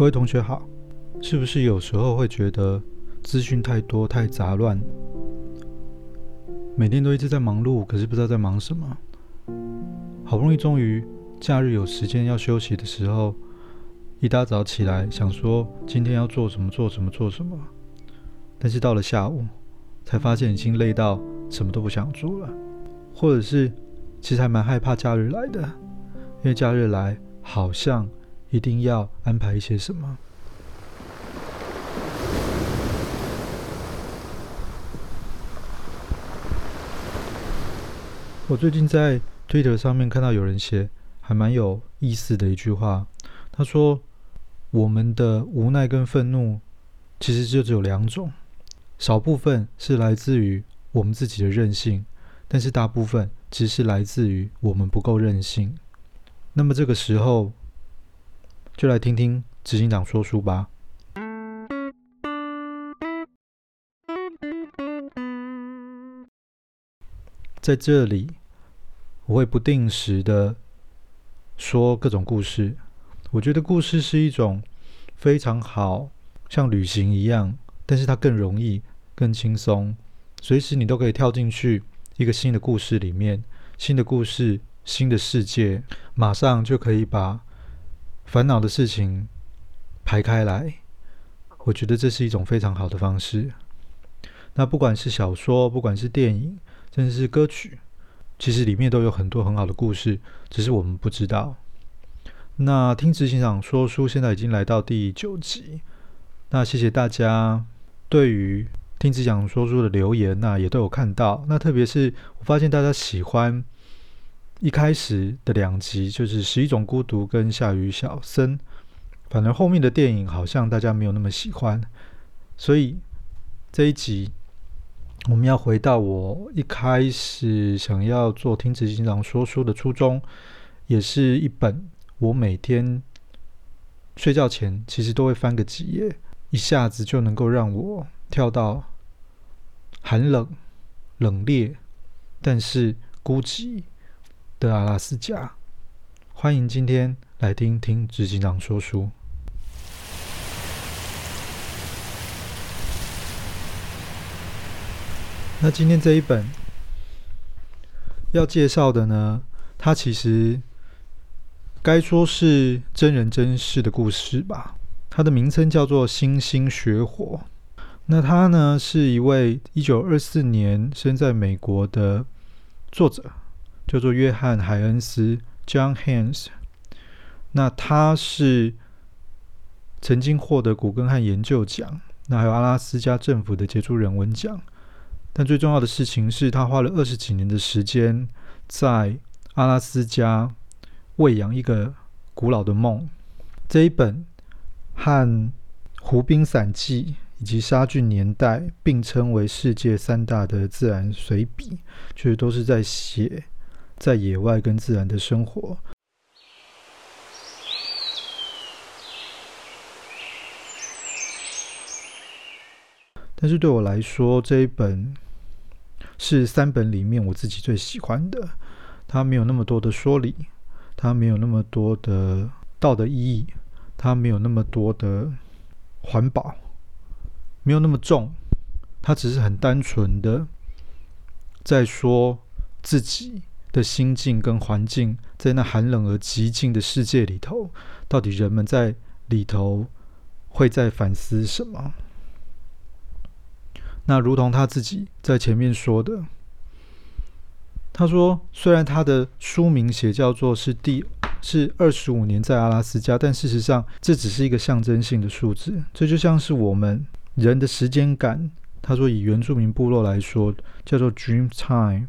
各位同学好，是不是有时候会觉得资讯太多太杂乱，每天都一直在忙碌，可是不知道在忙什么？好不容易终于假日有时间要休息的时候，一大早起来想说今天要做什么做什么做什么，但是到了下午才发现已经累到什么都不想做了，或者是其实还蛮害怕假日来的，因为假日来好像。一定要安排一些什么？我最近在 Twitter 上面看到有人写，还蛮有意思的一句话。他说：“我们的无奈跟愤怒，其实就只有两种，少部分是来自于我们自己的任性，但是大部分其实是来自于我们不够任性。那么这个时候。”就来听听执行长说书吧。在这里，我会不定时的说各种故事。我觉得故事是一种非常好，像旅行一样，但是它更容易、更轻松，随时你都可以跳进去一个新的故事里面，新的故事、新的世界，马上就可以把。烦恼的事情排开来，我觉得这是一种非常好的方式。那不管是小说，不管是电影，甚至是歌曲，其实里面都有很多很好的故事，只是我们不知道。那听执行长说书，现在已经来到第九集。那谢谢大家对于听执行长说书的留言，那也都有看到。那特别是我发现大家喜欢。一开始的两集就是《十一种孤独》跟《下雨小僧》，反而后面的电影好像大家没有那么喜欢，所以这一集我们要回到我一开始想要做听执行长说书的初衷，也是一本我每天睡觉前其实都会翻个几页，一下子就能够让我跳到寒冷、冷冽，但是孤寂。的阿拉斯加，欢迎今天来听听执行长说书。那今天这一本要介绍的呢，它其实该说是真人真事的故事吧。它的名称叫做《星星学火》。那他呢，是一位一九二四年生在美国的作者。叫做约翰·海恩斯 （John Hans）。那他是曾经获得古根汉研究奖，那还有阿拉斯加政府的杰出人文奖。但最重要的事情是他花了二十几年的时间在阿拉斯加喂养一个古老的梦。这一本和《湖滨散记》以及《沙郡年代》并称为世界三大的自然随笔，就是都是在写。在野外跟自然的生活，但是对我来说，这一本是三本里面我自己最喜欢的。它没有那么多的说理，它没有那么多的道德意义，它没有那么多的环保，没有那么重。它只是很单纯的在说自己。的心境跟环境，在那寒冷而寂静的世界里头，到底人们在里头会在反思什么？那如同他自己在前面说的，他说，虽然他的书名写叫做是第是二十五年在阿拉斯加，但事实上这只是一个象征性的数字。这就像是我们人的时间感。他说，以原住民部落来说，叫做 dream time。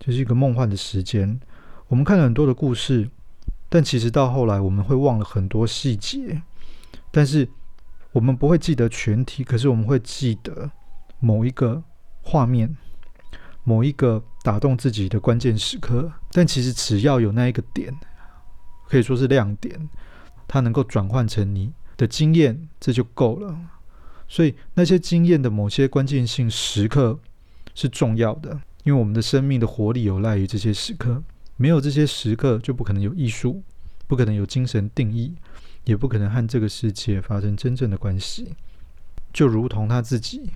就是一个梦幻的时间。我们看了很多的故事，但其实到后来我们会忘了很多细节。但是我们不会记得全体，可是我们会记得某一个画面，某一个打动自己的关键时刻。但其实只要有那一个点，可以说是亮点，它能够转换成你的经验，这就够了。所以那些经验的某些关键性时刻是重要的。因为我们的生命的活力有赖于这些时刻，没有这些时刻，就不可能有艺术，不可能有精神定义，也不可能和这个世界发生真正的关系。就如同他自己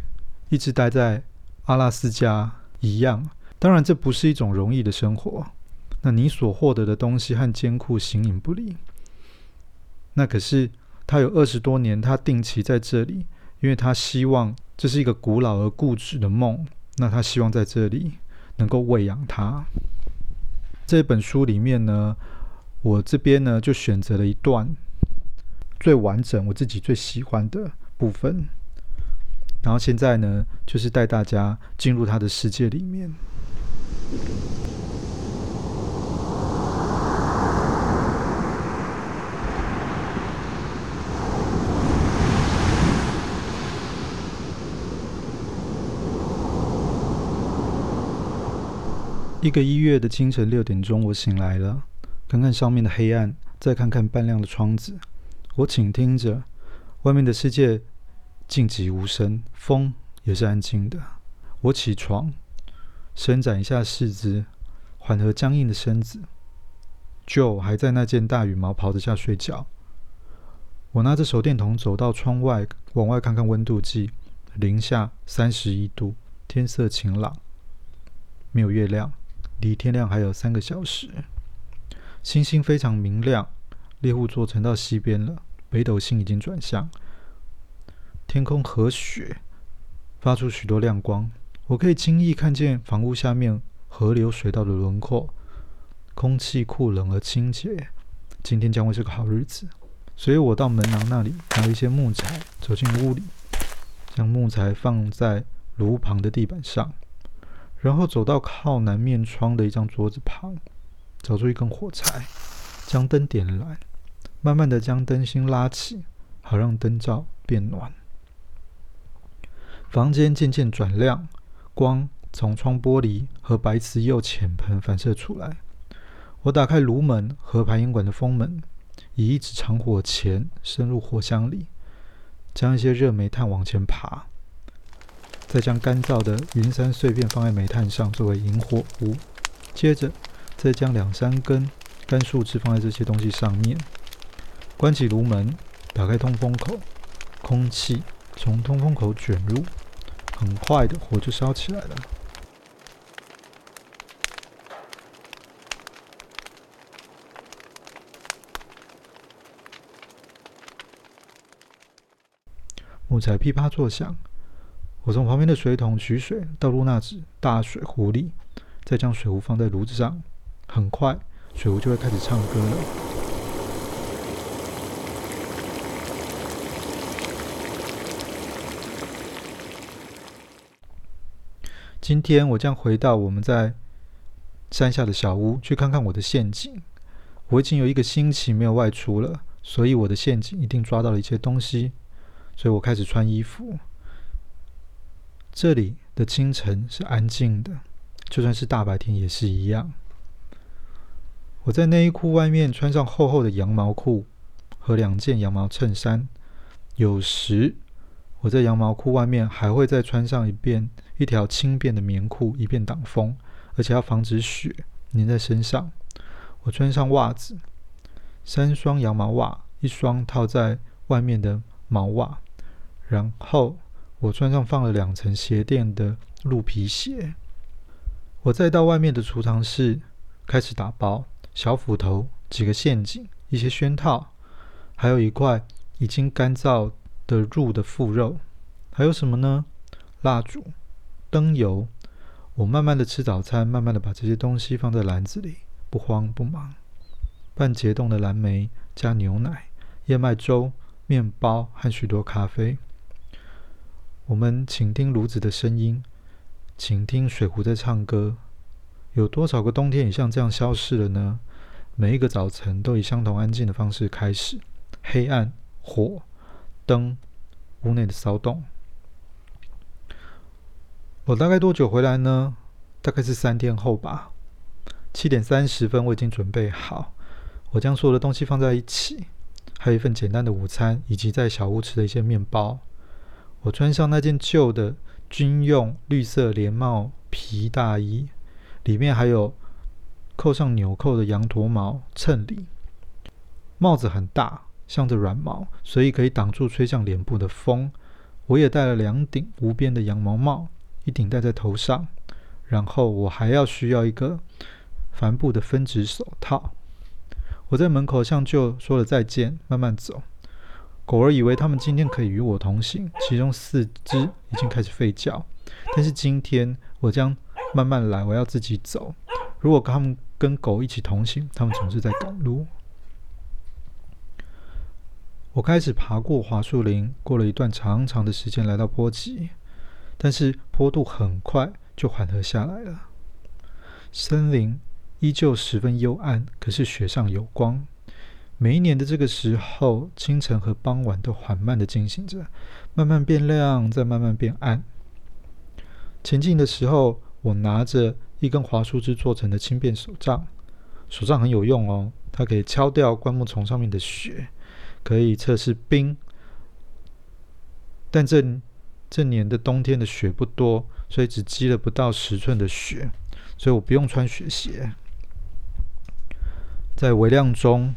一直待在阿拉斯加一样。当然，这不是一种容易的生活。那你所获得的东西和艰苦形影不离。那可是他有二十多年，他定期在这里，因为他希望这是一个古老而固执的梦。那他希望在这里能够喂养他。这本书里面呢，我这边呢就选择了一段最完整、我自己最喜欢的部分。然后现在呢，就是带大家进入他的世界里面。一个一月的清晨六点钟，我醒来了，看看上面的黑暗，再看看半亮的窗子，我倾听着外面的世界，静寂无声，风也是安静的。我起床，伸展一下四肢，缓和僵硬的身子。Joe 还在那件大羽毛袍子下睡觉。我拿着手电筒走到窗外，往外看看温度计，零下三十一度，天色晴朗，没有月亮。离天亮还有三个小时，星星非常明亮。猎户座沉到西边了，北斗星已经转向。天空和雪，发出许多亮光。我可以轻易看见房屋下面河流水道的轮廓。空气酷冷而清洁，今天将会是个好日子。所以我到门廊那里拿一些木材，走进屋里，将木材放在炉旁的地板上。然后走到靠南面窗的一张桌子旁，找出一根火柴，将灯点燃，慢慢的将灯芯拉起，好让灯罩变暖。房间渐渐转亮，光从窗玻璃和白瓷釉浅盆反射出来。我打开炉门和排烟管的风门，以一指长火钳深入火箱里，将一些热煤炭往前爬。再将干燥的云杉碎片放在煤炭上作为引火物，接着再将两三根干树枝放在这些东西上面，关起炉门，打开通风口，空气从通风口卷入，很快的火就烧起来了。木材噼啪作响。我从旁边的水桶取水，倒入那只大水壶里，再将水壶放在炉子上。很快，水壶就会开始唱歌了。今天我将回到我们在山下的小屋，去看看我的陷阱。我已经有一个星期没有外出了，所以我的陷阱一定抓到了一些东西。所以我开始穿衣服。这里的清晨是安静的，就算是大白天也是一样。我在内衣裤外面穿上厚厚的羊毛裤和两件羊毛衬衫，有时我在羊毛裤外面还会再穿上一遍一条轻便的棉裤，以便挡风，而且要防止雪粘在身上。我穿上袜子，三双羊毛袜，一双套在外面的毛袜，然后。我穿上放了两层鞋垫的鹿皮鞋，我再到外面的储藏室开始打包小斧头、几个陷阱、一些圈套，还有一块已经干燥的鹿的腹肉，还有什么呢？蜡烛、灯油。我慢慢的吃早餐，慢慢的把这些东西放在篮子里，不慌不忙。半解冻的蓝莓加牛奶、燕麦粥、面包和许多咖啡。我们倾听炉子的声音，倾听水壶在唱歌。有多少个冬天也像这样消逝了呢？每一个早晨都以相同安静的方式开始。黑暗、火、灯、屋内的骚动。我大概多久回来呢？大概是三天后吧。七点三十分，我已经准备好。我将所有的东西放在一起，还有一份简单的午餐，以及在小屋吃的一些面包。我穿上那件旧的军用绿色连帽皮大衣，里面还有扣上纽扣的羊驼毛衬里。帽子很大，镶着软毛，所以可以挡住吹向脸部的风。我也戴了两顶无边的羊毛帽，一顶戴在头上，然后我还要需要一个帆布的分指手套。我在门口向舅说了再见，慢慢走。狗儿以为他们今天可以与我同行，其中四只已经开始吠叫。但是今天我将慢慢来，我要自己走。如果他们跟狗一起同行，他们总是在赶路。我开始爬过桦树林，过了一段长长的时间，来到坡脊，但是坡度很快就缓和下来了。森林依旧十分幽暗，可是雪上有光。每一年的这个时候，清晨和傍晚都缓慢的进行着，慢慢变亮，再慢慢变暗。前进的时候，我拿着一根樺树枝做成的轻便手杖，手杖很有用哦，它可以敲掉灌木丛上面的雪。可以测试冰，但这这年的冬天的雪不多，所以只积了不到十寸的雪，所以我不用穿雪鞋。在微亮中，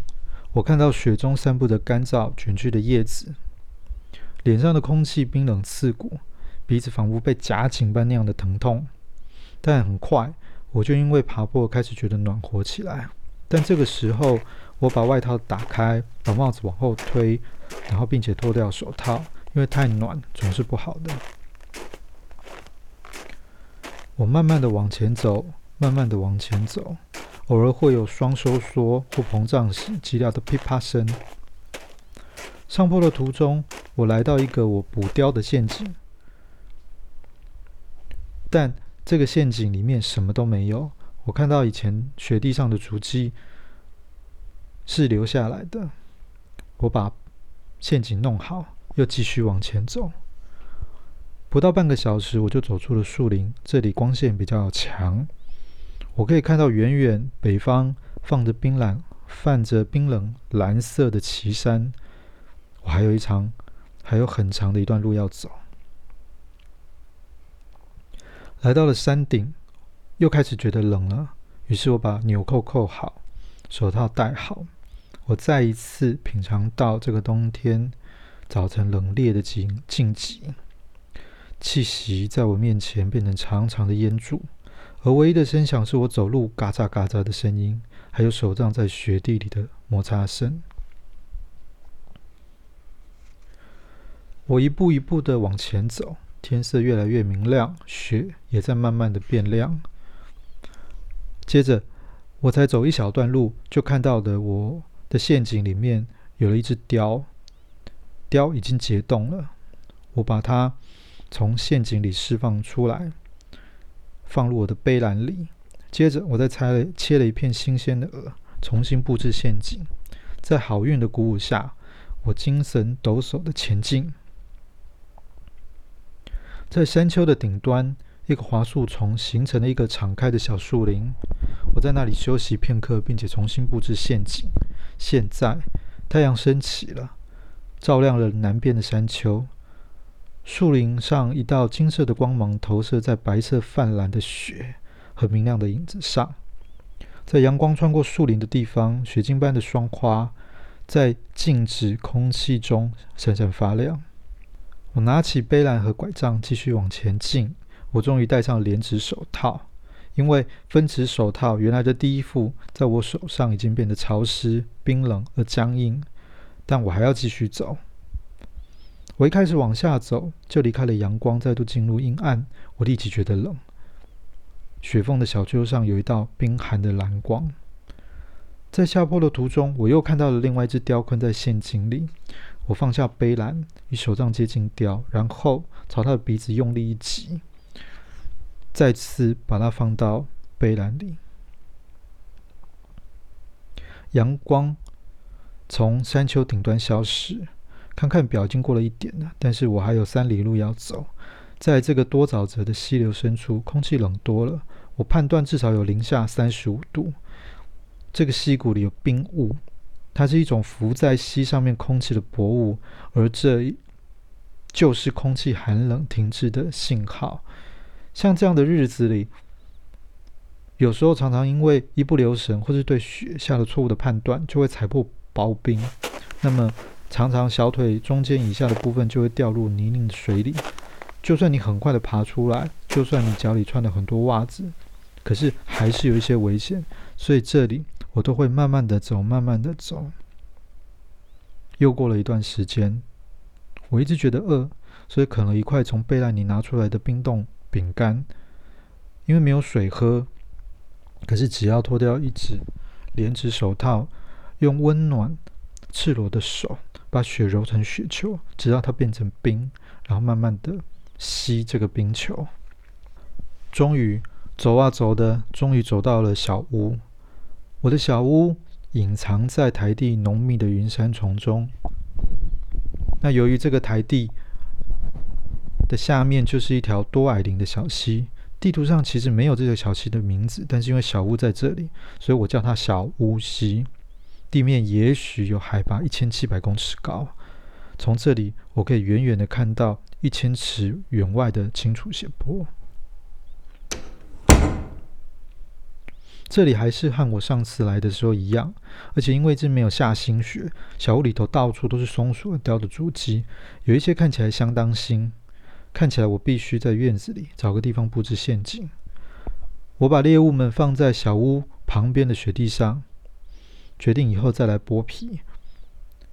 我看到雪中散布着干燥卷曲的叶子，脸上的空气冰冷刺骨，鼻子仿佛被夹紧般那样的疼痛。但很快，我就因为爬坡开始觉得暖和起来。但这个时候，我把外套打开，把帽子往后推，然后并且脱掉手套，因为太暖总是不好的。我慢慢的往前走，慢慢的往前走，偶尔会有双收缩或膨胀时激烈的噼啪声。上坡的途中，我来到一个我补雕的陷阱，但这个陷阱里面什么都没有。我看到以前雪地上的足迹。是留下来的。我把陷阱弄好，又继续往前走。不到半个小时，我就走出了树林。这里光线比较强，我可以看到远远北方放着冰冷、泛着冰冷蓝色的旗山。我还有一长，还有很长的一段路要走。来到了山顶，又开始觉得冷了。于是我把纽扣扣好，手套戴好。我再一次品尝到这个冬天早晨冷冽的景静寂，气息在我面前变成长长的烟柱，而唯一的声响是我走路嘎喳嘎喳的声音，还有手杖在雪地里的摩擦声。我一步一步的往前走，天色越来越明亮，雪也在慢慢的变亮。接着，我才走一小段路，就看到的我。的陷阱里面有了一只雕，雕已经结冻了。我把它从陷阱里释放出来，放入我的背篮里。接着，我再拆了切了一片新鲜的鹅，重新布置陷阱。在好运的鼓舞下，我精神抖擞的前进。在山丘的顶端，一个樺树丛形成了一个敞开的小树林。我在那里休息片刻，并且重新布置陷阱。现在太阳升起了，照亮了南边的山丘。树林上一道金色的光芒投射在白色泛蓝的雪和明亮的影子上，在阳光穿过树林的地方，雪晶般的霜花在静止空气中闪闪发亮。我拿起背篮和拐杖，继续往前进。我终于戴上连指手套。因为分指手套原来的第一副在我手上已经变得潮湿、冰冷而僵硬，但我还要继续走。我一开始往下走，就离开了阳光，再度进入阴暗。我立即觉得冷。雪缝的小丘上有一道冰寒的蓝光。在下坡的途中，我又看到了另外一只雕困在陷阱里。我放下背篮，与手杖接近雕，然后朝他的鼻子用力一挤。再次把它放到背篮里。阳光从山丘顶端消失，看看表，已经过了一点了，但是我还有三里路要走。在这个多沼泽的溪流深处，空气冷多了，我判断至少有零下三十五度。这个溪谷里有冰雾，它是一种浮在溪上面空气的薄雾，而这就是空气寒冷停滞的信号。像这样的日子里，有时候常常因为一不留神，或是对雪下了错误的判断，就会踩破薄冰。那么常常小腿中间以下的部分就会掉入泥泞的水里。就算你很快的爬出来，就算你脚里穿了很多袜子，可是还是有一些危险。所以这里我都会慢慢的走，慢慢的走。又过了一段时间，我一直觉得饿，所以啃了一块从背囊里拿出来的冰冻饼干。因为没有水喝，可是只要脱掉一只连指手套，用温暖赤裸的手把雪揉成雪球，直到它变成冰，然后慢慢的吸这个冰球。终于走啊走的，终于走到了小屋。我的小屋。隐藏在台地浓密的云杉丛中。那由于这个台地的下面就是一条多矮林的小溪，地图上其实没有这个小溪的名字，但是因为小屋在这里，所以我叫它小屋溪。地面也许有海拔一千七百公尺高，从这里我可以远远的看到一千尺远外的清楚斜坡。这里还是和我上次来的时候一样，而且因为这没有下新雪，小屋里头到处都是松鼠雕的足迹，有一些看起来相当新。看起来我必须在院子里找个地方布置陷阱。我把猎物们放在小屋旁边的雪地上，决定以后再来剥皮，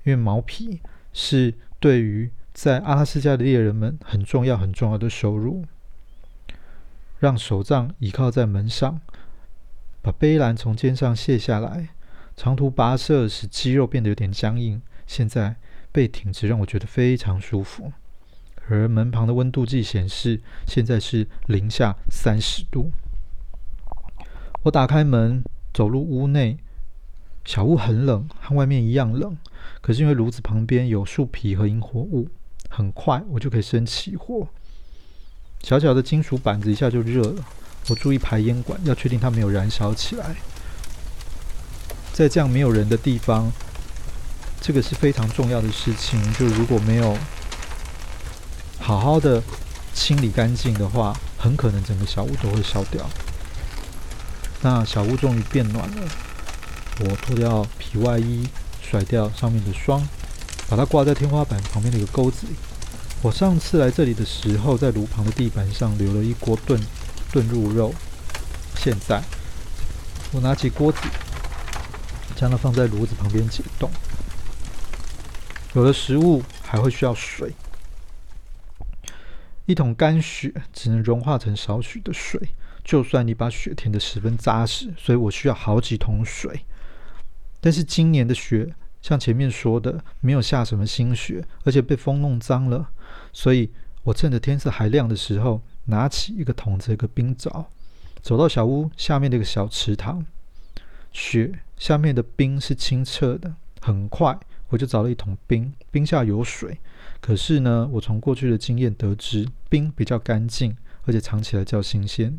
因为毛皮是对于在阿拉斯加的猎人们很重要、很重要的收入。让手杖倚靠在门上。把背篮从肩上卸下来，长途跋涉使肌肉变得有点僵硬。现在背挺直，让我觉得非常舒服。而门旁的温度计显示，现在是零下三十度。我打开门，走入屋内。小屋很冷，和外面一样冷。可是因为炉子旁边有树皮和引火物，很快我就可以生起火。小小的金属板子一下就热了。我注意排烟管，要确定它没有燃烧起来。在这样没有人的地方，这个是非常重要的事情。就如果没有好好的清理干净的话，很可能整个小屋都会烧掉。那小屋终于变暖了。我脱掉皮外衣，甩掉上面的霜，把它挂在天花板旁边的一个钩子里。我上次来这里的时候，在炉旁的地板上留了一锅炖。炖入肉。现在，我拿起锅子，将它放在炉子旁边解冻。有了食物，还会需要水。一桶干雪只能融化成少许的水，就算你把雪填得十分扎实，所以我需要好几桶水。但是今年的雪，像前面说的，没有下什么新雪，而且被风弄脏了，所以我趁着天色还亮的时候。拿起一个桶子，一个冰凿，走到小屋下面的一个小池塘，雪下面的冰是清澈的。很快我就找了一桶冰，冰下有水。可是呢，我从过去的经验得知，冰比较干净，而且藏起来较新鲜。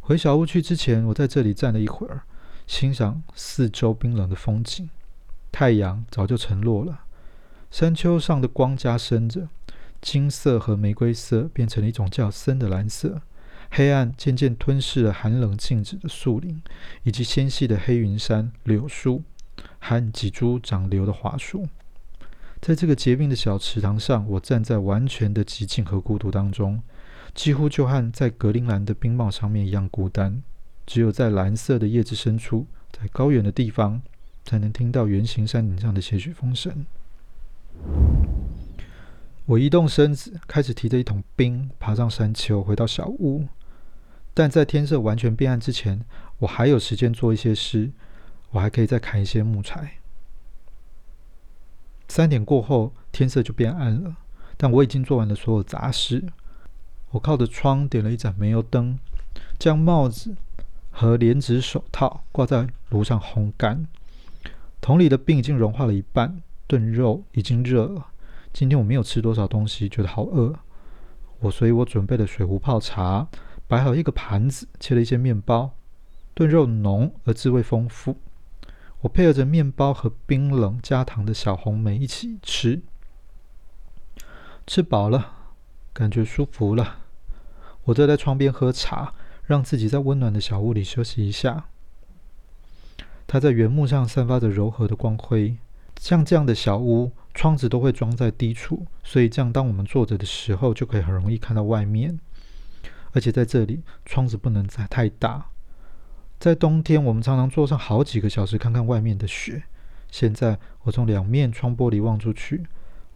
回小屋去之前，我在这里站了一会儿，欣赏四周冰冷的风景。太阳早就沉落了，山丘上的光加深着。金色和玫瑰色变成了一种较深的蓝色，黑暗渐渐吞噬了寒冷静止的树林，以及纤细的黑云杉、柳树和几株长瘤的桦树。在这个结冰的小池塘上，我站在完全的寂静和孤独当中，几乎就和在格陵兰的冰帽上面一样孤单。只有在蓝色的叶子深处，在高远的地方，才能听到圆形山顶上的些许风声。我移动身子，开始提着一桶冰爬上山丘，回到小屋。但在天色完全变暗之前，我还有时间做一些事。我还可以再砍一些木材。三点过后，天色就变暗了，但我已经做完了所有杂事。我靠着窗点了一盏煤油灯，将帽子和连指手套挂在炉上烘干。桶里的冰已经融化了一半，炖肉已经热了。今天我没有吃多少东西，觉得好饿。我所以，我准备了水壶泡茶，摆好一个盘子，切了一些面包。炖肉浓而滋味丰富。我配合着面包和冰冷加糖的小红莓一起吃。吃饱了，感觉舒服了。我坐在窗边喝茶，让自己在温暖的小屋里休息一下。它在原木上散发着柔和的光辉。像这样的小屋，窗子都会装在低处，所以这样当我们坐着的时候，就可以很容易看到外面。而且在这里，窗子不能再太大。在冬天，我们常常坐上好几个小时看看外面的雪。现在我从两面窗玻璃望出去，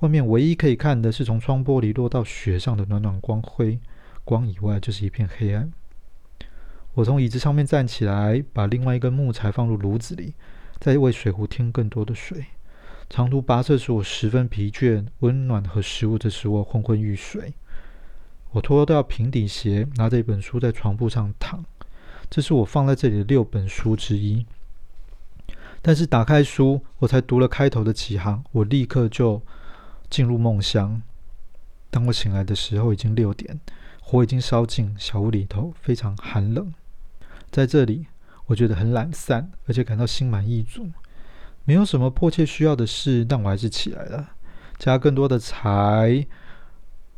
外面唯一可以看的是从窗玻璃落到雪上的暖暖光辉，光以外就是一片黑暗。我从椅子上面站起来，把另外一根木材放入炉子里，再为水壶添更多的水。长途跋涉使我十分疲倦，温暖和食物则使我昏昏欲睡。我脱掉平底鞋，拿着一本书在床铺上躺。这是我放在这里的六本书之一。但是打开书，我才读了开头的几行，我立刻就进入梦乡。当我醒来的时候，已经六点，火已经烧尽，小屋里头非常寒冷。在这里，我觉得很懒散，而且感到心满意足。没有什么迫切需要的事，但我还是起来了，加更多的柴，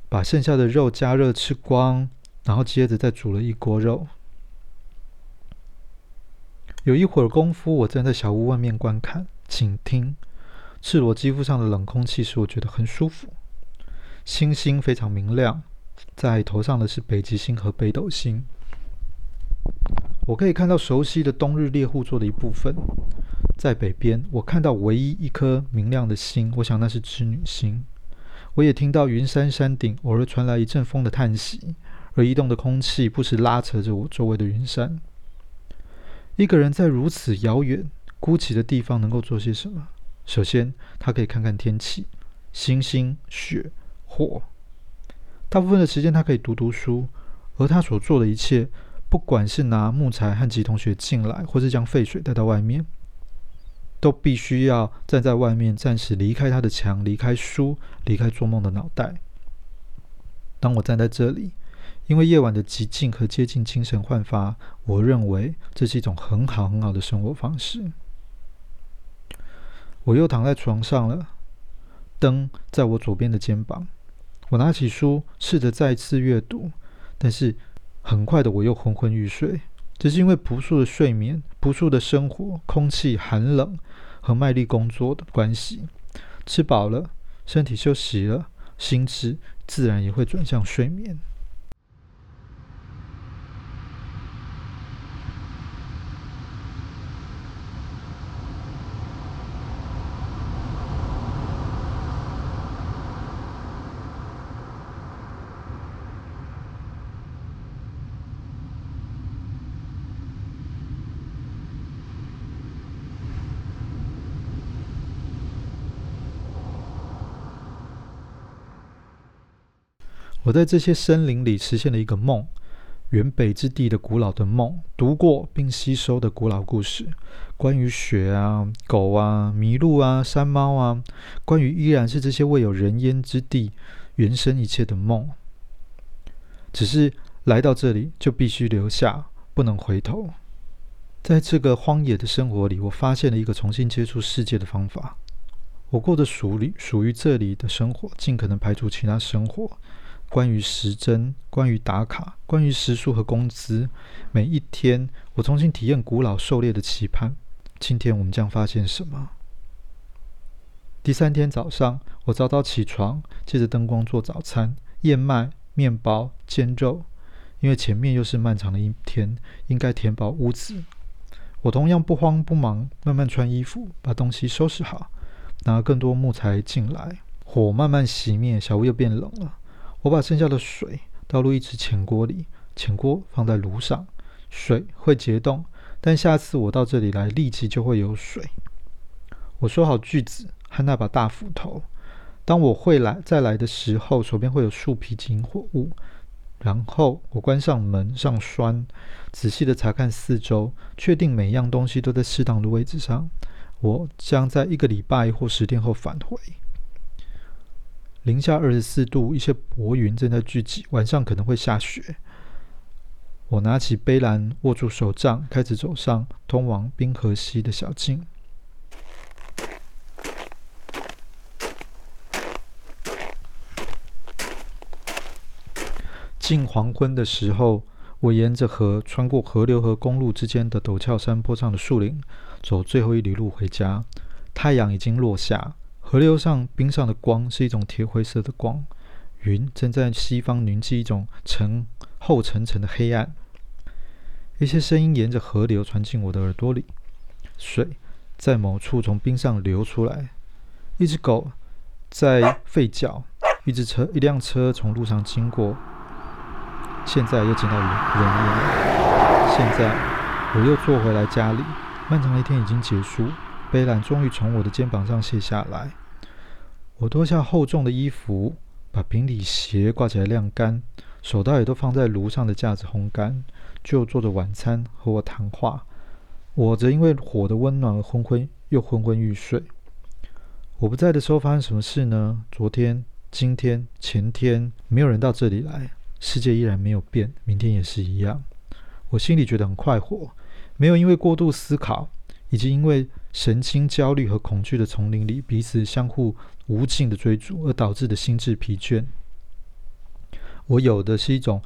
把剩下的肉加热吃光，然后接着再煮了一锅肉。有一会儿功夫，我站在小屋外面观看、倾听，赤裸肌肤上的冷空气使我觉得很舒服。星星非常明亮，在头上的是北极星和北斗星。我可以看到熟悉的冬日猎户座的一部分，在北边，我看到唯一一颗明亮的星，我想那是织女星。我也听到云山山顶偶尔传来一阵风的叹息，而移动的空气不时拉扯着我周围的云山。一个人在如此遥远、孤寂的地方能够做些什么？首先，他可以看看天气，星星、雪、火。大部分的时间，他可以读读书。而他所做的一切，不管是拿木材和吉同学进来，或是将废水带到外面，都必须要站在外面，暂时离开他的墙，离开书，离开做梦的脑袋。当我站在这里。因为夜晚的寂静和接近精神焕发，我认为这是一种很好很好的生活方式。我又躺在床上了，灯在我左边的肩膀。我拿起书，试着再次阅读，但是很快的我又昏昏欲睡。只是因为不素的睡眠、不素的生活、空气寒冷和卖力工作的关系。吃饱了，身体休息了，心智自然也会转向睡眠。我在这些森林里实现了一个梦，远北之地的古老的梦，读过并吸收的古老故事，关于雪啊、狗啊、麋鹿啊、山猫啊，关于依然是这些未有人烟之地原生一切的梦。只是来到这里就必须留下，不能回头。在这个荒野的生活里，我发现了一个重新接触世界的方法。我过着属于属于这里的生活，尽可能排除其他生活。关于时针，关于打卡，关于时数和工资，每一天我重新体验古老狩猎的期盼。今天我们将发现什么？第三天早上，我早早起床，借着灯光做早餐：燕麦、面包、煎肉。因为前面又是漫长的一天，应该填饱屋子。我同样不慌不忙，慢慢穿衣服，把东西收拾好，拿更多木材进来。火慢慢熄灭，小屋又变冷了。我把剩下的水倒入一只浅锅里，浅锅放在炉上，水会结冻，但下次我到这里来，立即就会有水。我说好锯子和那把大斧头，当我会来再来的时候，手边会有树皮及火物。然后我关上门上栓，仔细的查看四周，确定每样东西都在适当的位置上。我将在一个礼拜或十天后返回。零下二十四度，一些薄云正在聚集，晚上可能会下雪。我拿起背篮，握住手杖，开始走上通往冰河溪的小径。近黄昏的时候，我沿着河，穿过河流和公路之间的陡峭山坡上的树林，走最后一里路回家。太阳已经落下，河流上冰上的光是一种铁灰色的光，云正在西方凝聚一种沉厚沉沉的黑暗。一些声音沿着河流传进我的耳朵里，水在某处从冰上流出来，一只狗在吠叫，一只车一辆车从路上经过。现在又见到人人影，现在我又坐回来家里，漫长的一天已经结束，背篮终于从我的肩膀上卸下来。我脱下厚重的衣服，把平底鞋挂起来晾干，手袋也都放在炉上的架子烘干，就做着晚餐和我谈话。我则因为火的温暖而昏昏又昏昏欲睡。我不在的时候发生什么事呢？昨天、今天、前天，没有人到这里来。世界依然没有变，明天也是一样。我心里觉得很快活，没有因为过度思考，以及因为神经焦虑和恐惧的丛林里彼此相互无尽的追逐而导致的心智疲倦。我有的是一种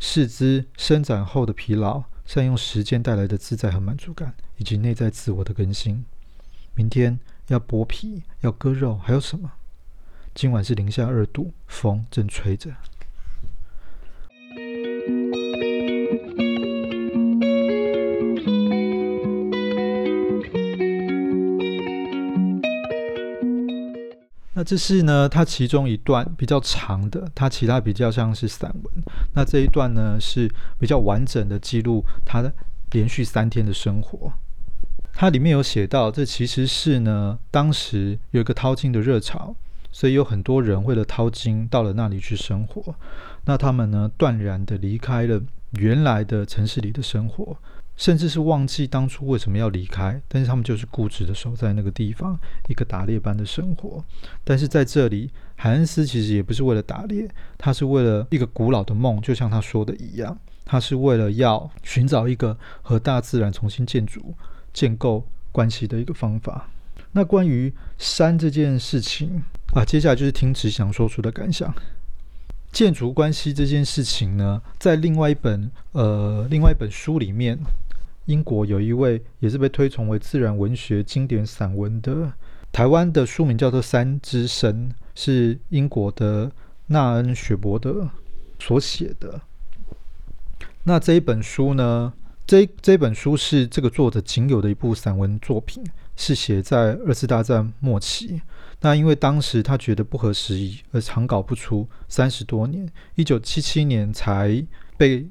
四肢伸展后的疲劳，善用时间带来的自在和满足感，以及内在自我的更新。明天要剥皮，要割肉，还有什么？今晚是零下二度，风正吹着。那这是呢，它其中一段比较长的，它其他比较像是散文。那这一段呢是比较完整的记录他的连续三天的生活。它里面有写到，这其实是呢，当时有一个淘金的热潮，所以有很多人为了淘金到了那里去生活。那他们呢，断然的离开了原来的城市里的生活。甚至是忘记当初为什么要离开，但是他们就是固执的守在那个地方，一个打猎般的生活。但是在这里，海恩斯其实也不是为了打猎，他是为了一个古老的梦，就像他说的一样，他是为了要寻找一个和大自然重新建筑、建构关系的一个方法。那关于山这件事情啊，接下来就是听只想说出的感想。建筑关系这件事情呢，在另外一本呃另外一本书里面。英国有一位也是被推崇为自然文学经典散文的台湾的书名叫做《三之神》，是英国的纳恩·雪伯德所写的。那这一本书呢，这这本书是这个作者仅有的一部散文作品，是写在二次大战末期。那因为当时他觉得不合时宜，而长稿不出，三十多年，一九七七年才被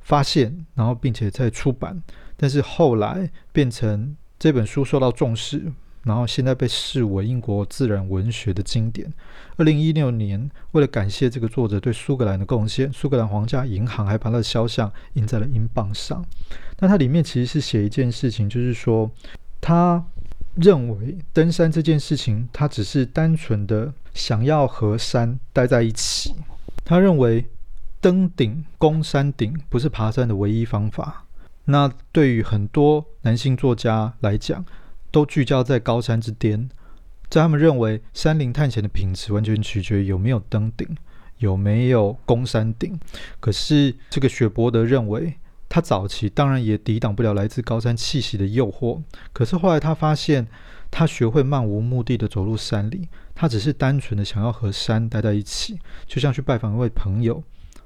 发现，然后并且在出版。但是后来变成这本书受到重视，然后现在被视为英国自然文学的经典。二零一六年，为了感谢这个作者对苏格兰的贡献，苏格兰皇家银行还把他的肖像印在了英镑上。那它里面其实是写一件事情，就是说他认为登山这件事情，他只是单纯的想要和山待在一起。他认为登顶攻山顶不是爬山的唯一方法。那对于很多男性作家来讲，都聚焦在高山之巅，在他们认为，山林探险的品质完全取决于有没有登顶，有没有攻山顶。可是这个雪伯德认为，他早期当然也抵挡不了来自高山气息的诱惑，可是后来他发现，他学会漫无目的的走入山里，他只是单纯的想要和山待在一起，就像去拜访一位朋友，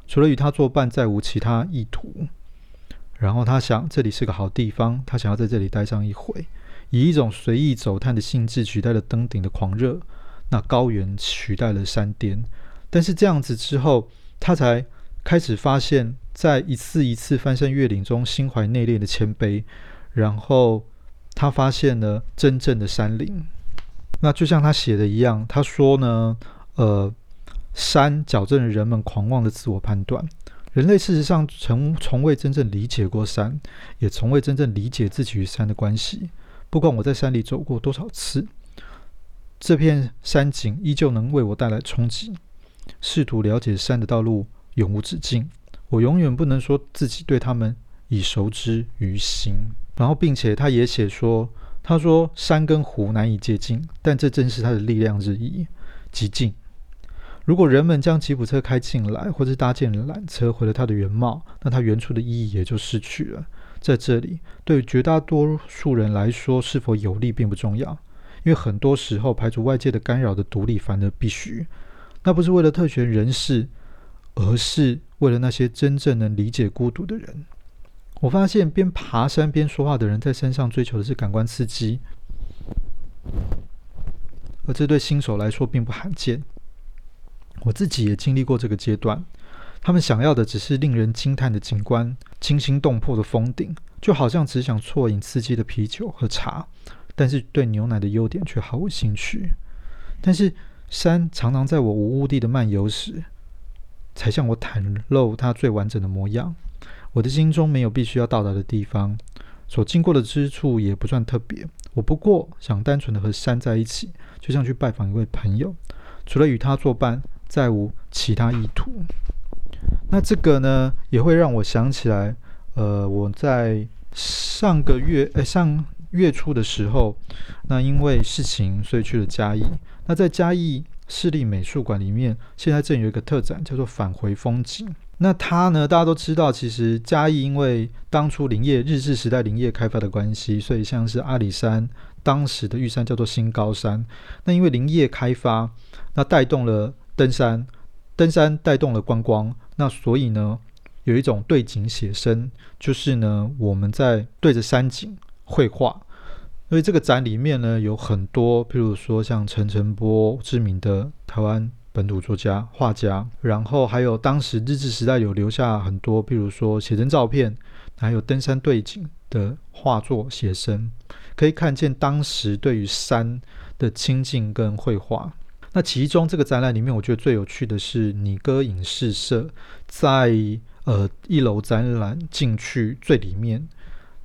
除了与他作伴，再无其他意图。然后他想，这里是个好地方，他想要在这里待上一回，以一种随意走探的兴致取代了登顶的狂热，那高原取代了山巅。但是这样子之后，他才开始发现，在一次一次翻山越岭中，心怀内敛的谦卑。然后他发现了真正的山林。那就像他写的一样，他说呢，呃，山矫正了人们狂妄的自我判断。人类事实上从从未真正理解过山，也从未真正理解自己与山的关系。不管我在山里走过多少次，这片山景依旧能为我带来冲击。试图了解山的道路永无止境，我永远不能说自己对他们已熟知于心。然后，并且他也写说，他说山跟湖难以接近，但这正是它的力量之一，极近。如果人们将吉普车开进来，或是搭建缆车，回了它的原貌，那它原初的意义也就失去了。在这里，对绝大多数人来说，是否有利并不重要，因为很多时候排除外界的干扰的独立反而必须。那不是为了特权人士，而是为了那些真正能理解孤独的人。我发现边爬山边说话的人，在山上追求的是感官刺激，而这对新手来说并不罕见。我自己也经历过这个阶段。他们想要的只是令人惊叹的景观、惊心动魄的峰顶，就好像只想啜饮刺激的啤酒和茶，但是对牛奶的优点却毫无兴趣。但是山常常在我无目的的漫游时，才向我袒露它最完整的模样。我的心中没有必须要到达的地方，所经过的之处也不算特别。我不过想单纯的和山在一起，就像去拜访一位朋友，除了与他作伴，再无其他意图。那这个呢，也会让我想起来，呃，我在上个月，呃，上月初的时候，那因为事情，所以去了嘉义。那在嘉义市立美术馆里面，现在正有一个特展，叫做“返回风景”。那它呢，大家都知道，其实嘉义因为当初林业日治时代林业开发的关系，所以像是阿里山，当时的玉山叫做新高山。那因为林业开发，那带动了登山，登山带动了观光。那所以呢，有一种对景写生，就是呢，我们在对着山景绘画。所以这个展里面呢，有很多，譬如说像陈澄波，知名的台湾本土作家、画家，然后还有当时日治时代有留下很多，譬如说写真照片，还有登山对景的画作写生，可以看见当时对于山的亲近跟绘画。那其中这个展览里面，我觉得最有趣的是你哥影视社在呃一楼展览进去最里面，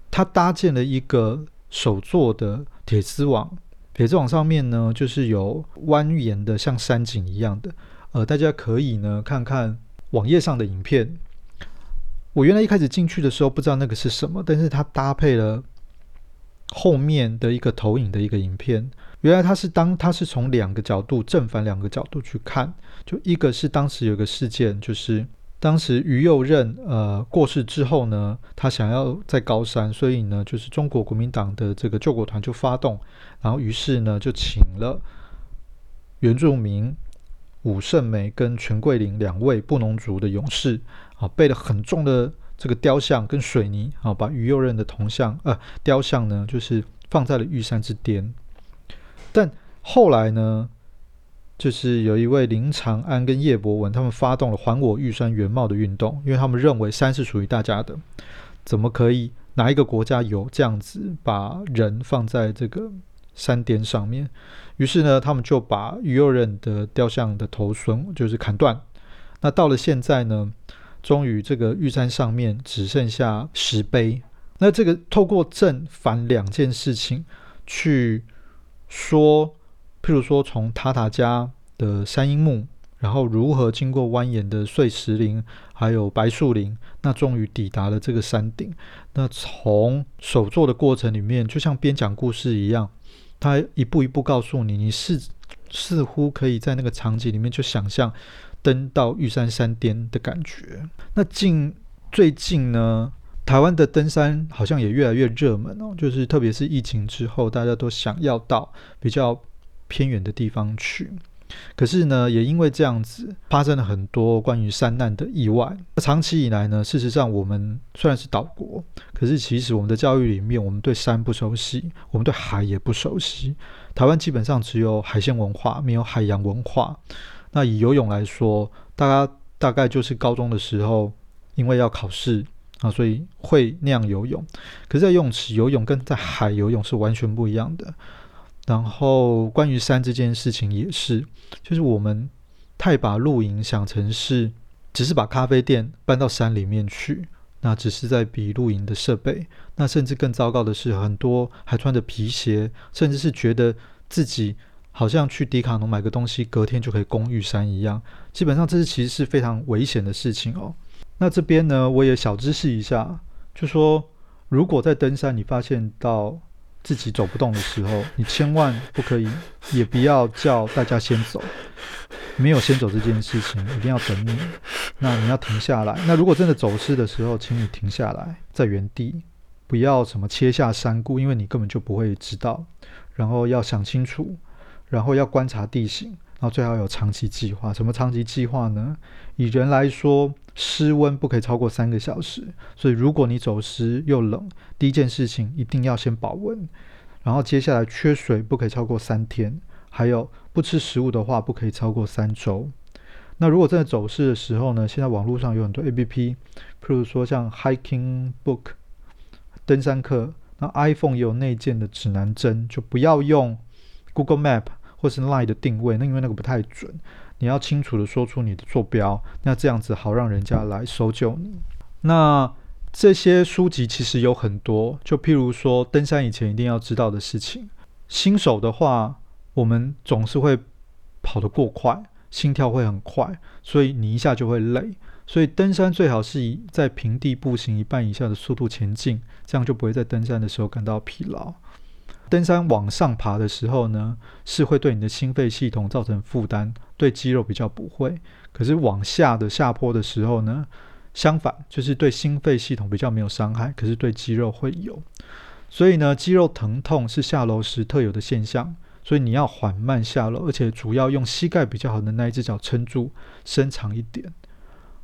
他搭建了一个手做的铁丝网，铁丝网上面呢就是有蜿蜒的像山景一样的，呃，大家可以呢看看网页上的影片。我原来一开始进去的时候不知道那个是什么，但是它搭配了后面的一个投影的一个影片。原来他是当他是从两个角度正反两个角度去看，就一个是当时有个事件，就是当时于右任呃过世之后呢，他想要在高山，所以呢就是中国国民党的这个救国团就发动，然后于是呢就请了原住民武圣梅跟全桂林两位布农族的勇士啊，背了很重的这个雕像跟水泥啊，把于右任的铜像呃雕像呢就是放在了玉山之巅。但后来呢，就是有一位林长安跟叶博文，他们发动了“还我玉山原貌”的运动，因为他们认为山是属于大家的，怎么可以哪一个国家有这样子把人放在这个山巅上面？于是呢，他们就把于右任的雕像的头损，就是砍断。那到了现在呢，终于这个玉山上面只剩下石碑。那这个透过正反两件事情去。说，譬如说，从塔塔加的山阴木，然后如何经过蜿蜒的碎石林，还有白树林，那终于抵达了这个山顶。那从手作的过程里面，就像边讲故事一样，他一步一步告诉你，你是似乎可以在那个场景里面就想象登到玉山山巅的感觉。那近最近呢？台湾的登山好像也越来越热门哦，就是特别是疫情之后，大家都想要到比较偏远的地方去。可是呢，也因为这样子，发生了很多关于山难的意外。长期以来呢，事实上我们虽然是岛国，可是其实我们的教育里面，我们对山不熟悉，我们对海也不熟悉。台湾基本上只有海鲜文化，没有海洋文化。那以游泳来说，大家大概就是高中的时候，因为要考试。啊，所以会那样游泳，可是，在游泳池游泳跟在海游泳是完全不一样的。然后，关于山这件事情也是，就是我们太把露营想成是只是把咖啡店搬到山里面去，那只是在比露营的设备。那甚至更糟糕的是，很多还穿着皮鞋，甚至是觉得自己好像去迪卡侬买个东西，隔天就可以攻玉山一样。基本上，这是其实是非常危险的事情哦。那这边呢，我也小知识一下，就说如果在登山你发现到自己走不动的时候，你千万不可以，也不要叫大家先走，没有先走这件事情，一定要等你。那你要停下来。那如果真的走失的时候，请你停下来，在原地，不要什么切下山谷，因为你根本就不会知道。然后要想清楚，然后要观察地形，然后最好有长期计划。什么长期计划呢？以人来说，失温不可以超过三个小时，所以如果你走湿又冷，第一件事情一定要先保温。然后接下来缺水不可以超过三天，还有不吃食物的话不可以超过三周。那如果在走湿的时候呢？现在网络上有很多 APP，譬如说像 Hiking Book 登山客，那 iPhone 也有内建的指南针，就不要用 Google Map 或是 Line 的定位，那因为那个不太准。你要清楚的说出你的坐标，那这样子好让人家来搜救你。那这些书籍其实有很多，就譬如说登山以前一定要知道的事情。新手的话，我们总是会跑得过快，心跳会很快，所以你一下就会累。所以登山最好是以在平地步行一半以下的速度前进，这样就不会在登山的时候感到疲劳。登山往上爬的时候呢，是会对你的心肺系统造成负担，对肌肉比较不会。可是往下的下坡的时候呢，相反，就是对心肺系统比较没有伤害，可是对肌肉会有。所以呢，肌肉疼痛是下楼时特有的现象，所以你要缓慢下楼，而且主要用膝盖比较好的那一只脚撑住，伸长一点。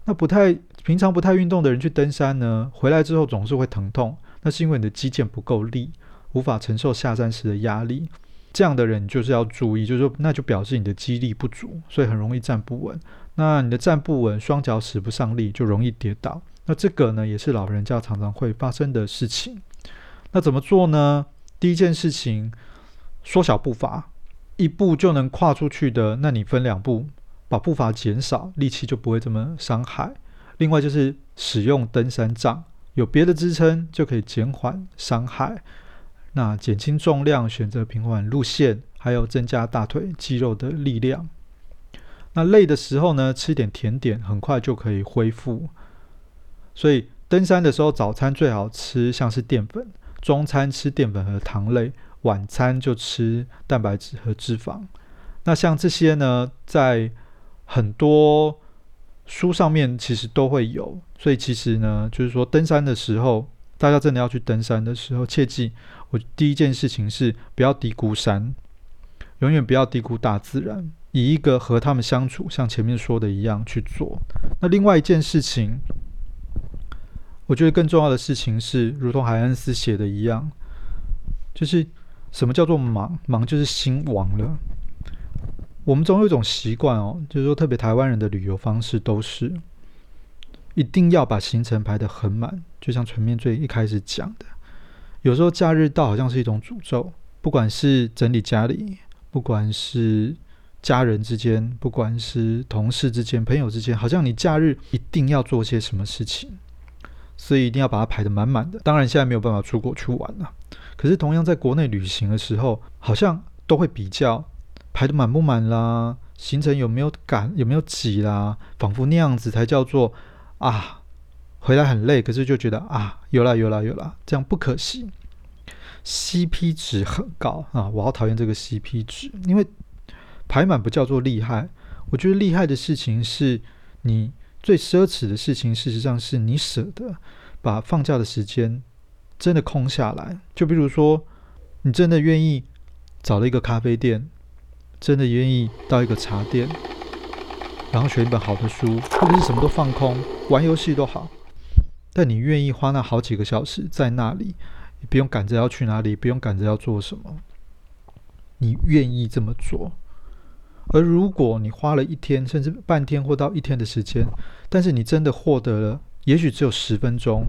那不太平常不太运动的人去登山呢，回来之后总是会疼痛，那是因为你的肌腱不够力，无法承受下山时的压力。这样的人就是要注意，就是说那就表示你的肌力不足，所以很容易站不稳。那你的站不稳，双脚使不上力，就容易跌倒。那这个呢，也是老人家常常会发生的事情。那怎么做呢？第一件事情，缩小步伐，一步就能跨出去的，那你分两步，把步伐减少，力气就不会这么伤害。另外就是使用登山杖，有别的支撑就可以减缓伤害。那减轻重量，选择平缓路线，还有增加大腿肌肉的力量。那累的时候呢，吃点甜点，很快就可以恢复。所以登山的时候，早餐最好吃像是淀粉，中餐吃淀粉和糖类，晚餐就吃蛋白质和脂肪。那像这些呢，在很多书上面其实都会有。所以其实呢，就是说登山的时候，大家真的要去登山的时候，切记，我第一件事情是不要低估山，永远不要低估大自然。以一个和他们相处，像前面说的一样去做。那另外一件事情，我觉得更重要的事情是，如同海恩斯写的一样，就是什么叫做忙？忙就是心亡了。我们总有一种习惯哦，就是说，特别台湾人的旅游方式都是一定要把行程排得很满，就像前面最一开始讲的，有时候假日到好像是一种诅咒，不管是整理家里，不管是家人之间，不管是同事之间、朋友之间，好像你假日一定要做些什么事情，所以一定要把它排得满满的。当然，现在没有办法出国去玩了。可是，同样在国内旅行的时候，好像都会比较排得满不满啦，行程有没有赶，有没有挤啦，仿佛那样子才叫做啊，回来很累，可是就觉得啊，有啦有啦有啦，这样不可惜。CP 值很高啊，我好讨厌这个 CP 值，因为。排满不叫做厉害，我觉得厉害的事情是你最奢侈的事情，事实上是你舍得把放假的时间真的空下来。就比如说，你真的愿意找了一个咖啡店，真的愿意到一个茶店，然后选一本好的书，或者是什么都放空，玩游戏都好，但你愿意花那好几个小时在那里，你不用赶着要去哪里，不用赶着要做什么，你愿意这么做。而如果你花了一天，甚至半天或到一天的时间，但是你真的获得了，也许只有十分钟，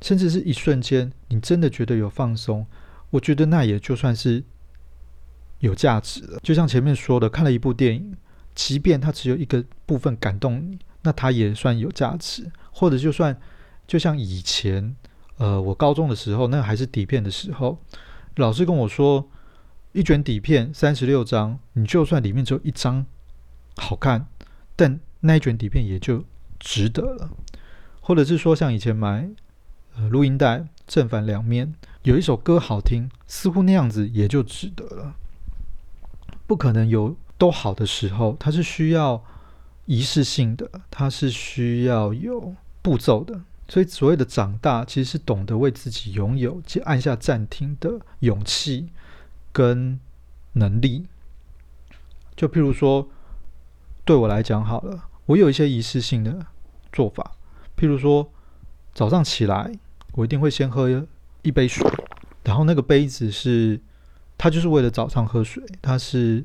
甚至是一瞬间，你真的觉得有放松，我觉得那也就算是有价值了。就像前面说的，看了一部电影，即便它只有一个部分感动你，那它也算有价值。或者就算，就像以前，呃，我高中的时候，那还是底片的时候，老师跟我说。一卷底片三十六张，你就算里面只有一张好看，但那一卷底片也就值得了。或者是说，像以前买呃录音带，正反两面，有一首歌好听，似乎那样子也就值得了。不可能有都好的时候，它是需要仪式性的，它是需要有步骤的。所以所谓的长大，其实是懂得为自己拥有，且按下暂停的勇气。跟能力。就譬如说，对我来讲好了，我有一些仪式性的做法，譬如说早上起来，我一定会先喝一杯水，然后那个杯子是，它就是为了早上喝水，它是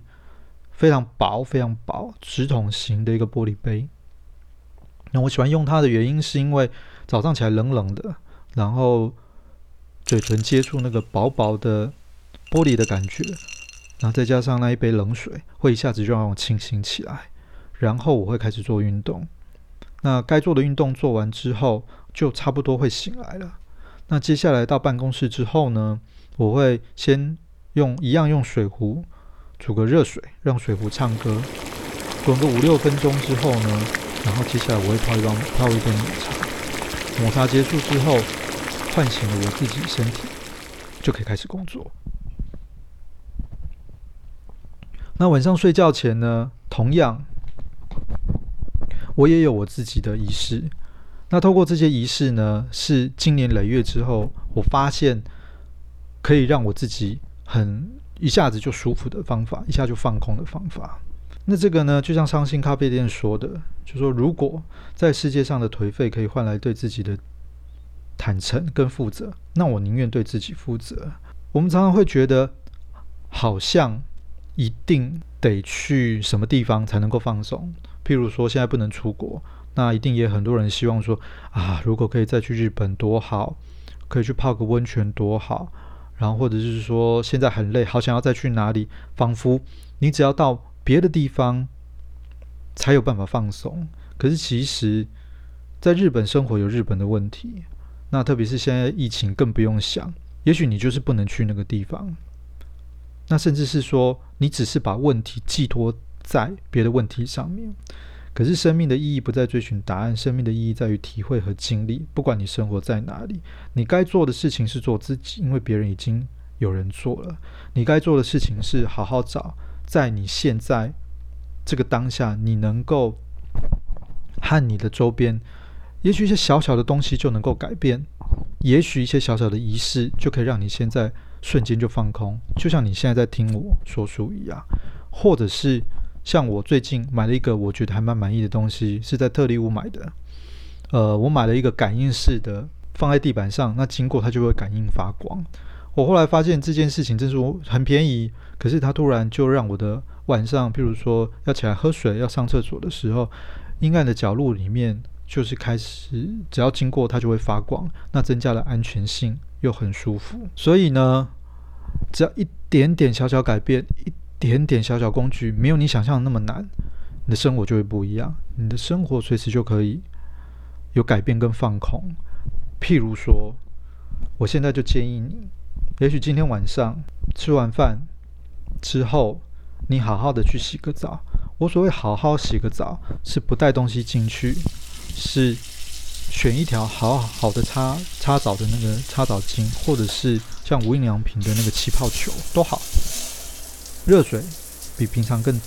非常薄、非常薄、直筒型的一个玻璃杯。那我喜欢用它的原因，是因为早上起来冷冷的，然后嘴唇接触那个薄薄的玻璃的感觉，然后再加上那一杯冷水，会一下子就让我清醒起来。然后我会开始做运动。那该做的运动做完之后，就差不多会醒来了。那接下来到办公室之后呢，我会先用一样用水壶煮个热水，让水壶唱歌，滚个五六分钟之后呢，然后接下来我会泡一包泡一杯抹茶。抹茶结束之后，唤醒了我自己身体，就可以开始工作。那晚上睡觉前呢，同样。我也有我自己的仪式，那透过这些仪式呢，是经年累月之后，我发现可以让我自己很一下子就舒服的方法，一下就放空的方法。那这个呢，就像伤心咖啡店说的，就说如果在世界上的颓废可以换来对自己的坦诚跟负责，那我宁愿对自己负责。我们常常会觉得，好像一定得去什么地方才能够放松。譬如说，现在不能出国，那一定也很多人希望说啊，如果可以再去日本多好，可以去泡个温泉多好，然后或者是说现在很累，好想要再去哪里，仿佛你只要到别的地方才有办法放松。可是其实，在日本生活有日本的问题，那特别是现在疫情更不用想，也许你就是不能去那个地方，那甚至是说你只是把问题寄托。在别的问题上面，可是生命的意义不在追寻答案，生命的意义在于体会和经历。不管你生活在哪里，你该做的事情是做自己，因为别人已经有人做了。你该做的事情是好好找，在你现在这个当下，你能够和你的周边，也许一些小小的东西就能够改变，也许一些小小的仪式就可以让你现在瞬间就放空，就像你现在在听我说书一样，或者是。像我最近买了一个我觉得还蛮满意的东西，是在特力屋买的。呃，我买了一个感应式的，放在地板上，那经过它就会感应发光。我后来发现这件事情真是很便宜，可是它突然就让我的晚上，譬如说要起来喝水、要上厕所的时候，阴暗的角落里面就是开始，只要经过它就会发光，那增加了安全性，又很舒服。所以呢，只要一点点小小改变，一。点点小小工具，没有你想象的那么难，你的生活就会不一样。你的生活随时就可以有改变跟放空。譬如说，我现在就建议你，也许今天晚上吃完饭之后，你好好的去洗个澡。我所谓好好洗个澡，是不带东西进去，是选一条好好的擦擦澡的那个擦澡巾，或者是像无印良品的那个气泡球都好。热水比平常更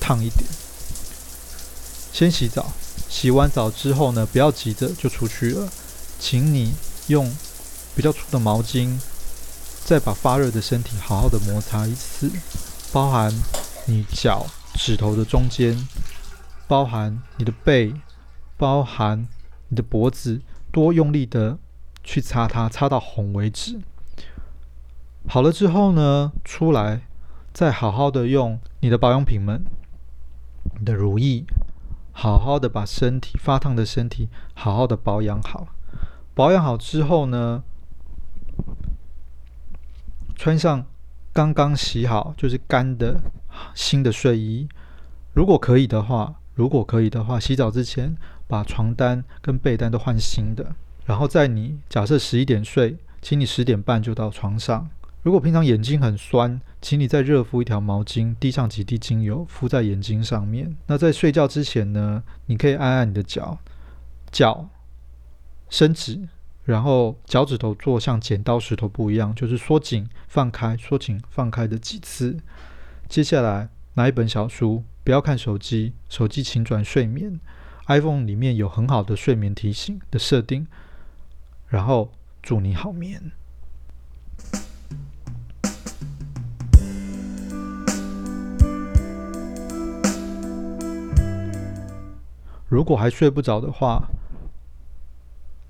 烫一点。先洗澡，洗完澡之后呢，不要急着就出去了，请你用比较粗的毛巾，再把发热的身体好好的摩擦一次，包含你脚趾头的中间，包含你的背，包含你的脖子，多用力的去擦它，擦到红为止。好了之后呢，出来。再好好的用你的保养品们，你的乳液，好好的把身体发烫的身体好好的保养好。保养好之后呢，穿上刚刚洗好就是干的新的睡衣。如果可以的话，如果可以的话，洗澡之前把床单跟被单都换新的。然后在你假设十一点睡，请你十点半就到床上。如果平常眼睛很酸，请你再热敷一条毛巾，滴上几滴精油，敷在眼睛上面。那在睡觉之前呢，你可以按按你的脚，脚伸直，然后脚趾头做像剪刀石头布一样就是缩紧放开缩紧放开的几次。接下来拿一本小书不要看手机手机请转睡眠。iphone 里面有很好的睡眠提醒的设定。然后祝你好眠。如果还睡不着的话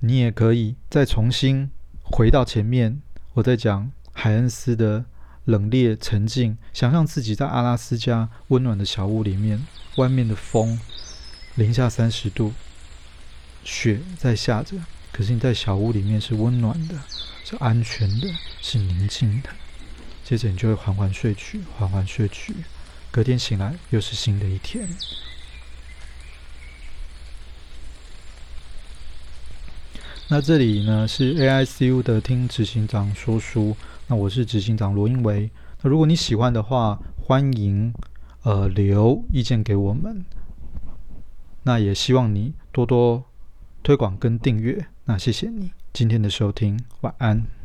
你也可以再重新回到前面，我在讲海恩斯的冷冽沉静，想象自己在阿拉斯加温暖的小屋里面，外面的风零下三十度，雪在下着，可是你在小屋里面是温暖的，是安全的，是宁静的。接着你就会缓缓睡去，缓缓睡去，隔天醒来又是新的一天。那这里呢是 AICU 的听执行长说书，那我是执行长罗英维。那如果你喜欢的话，欢迎呃留意见给我们。那也希望你多多推广跟订阅。那谢谢你今天的收听，晚安。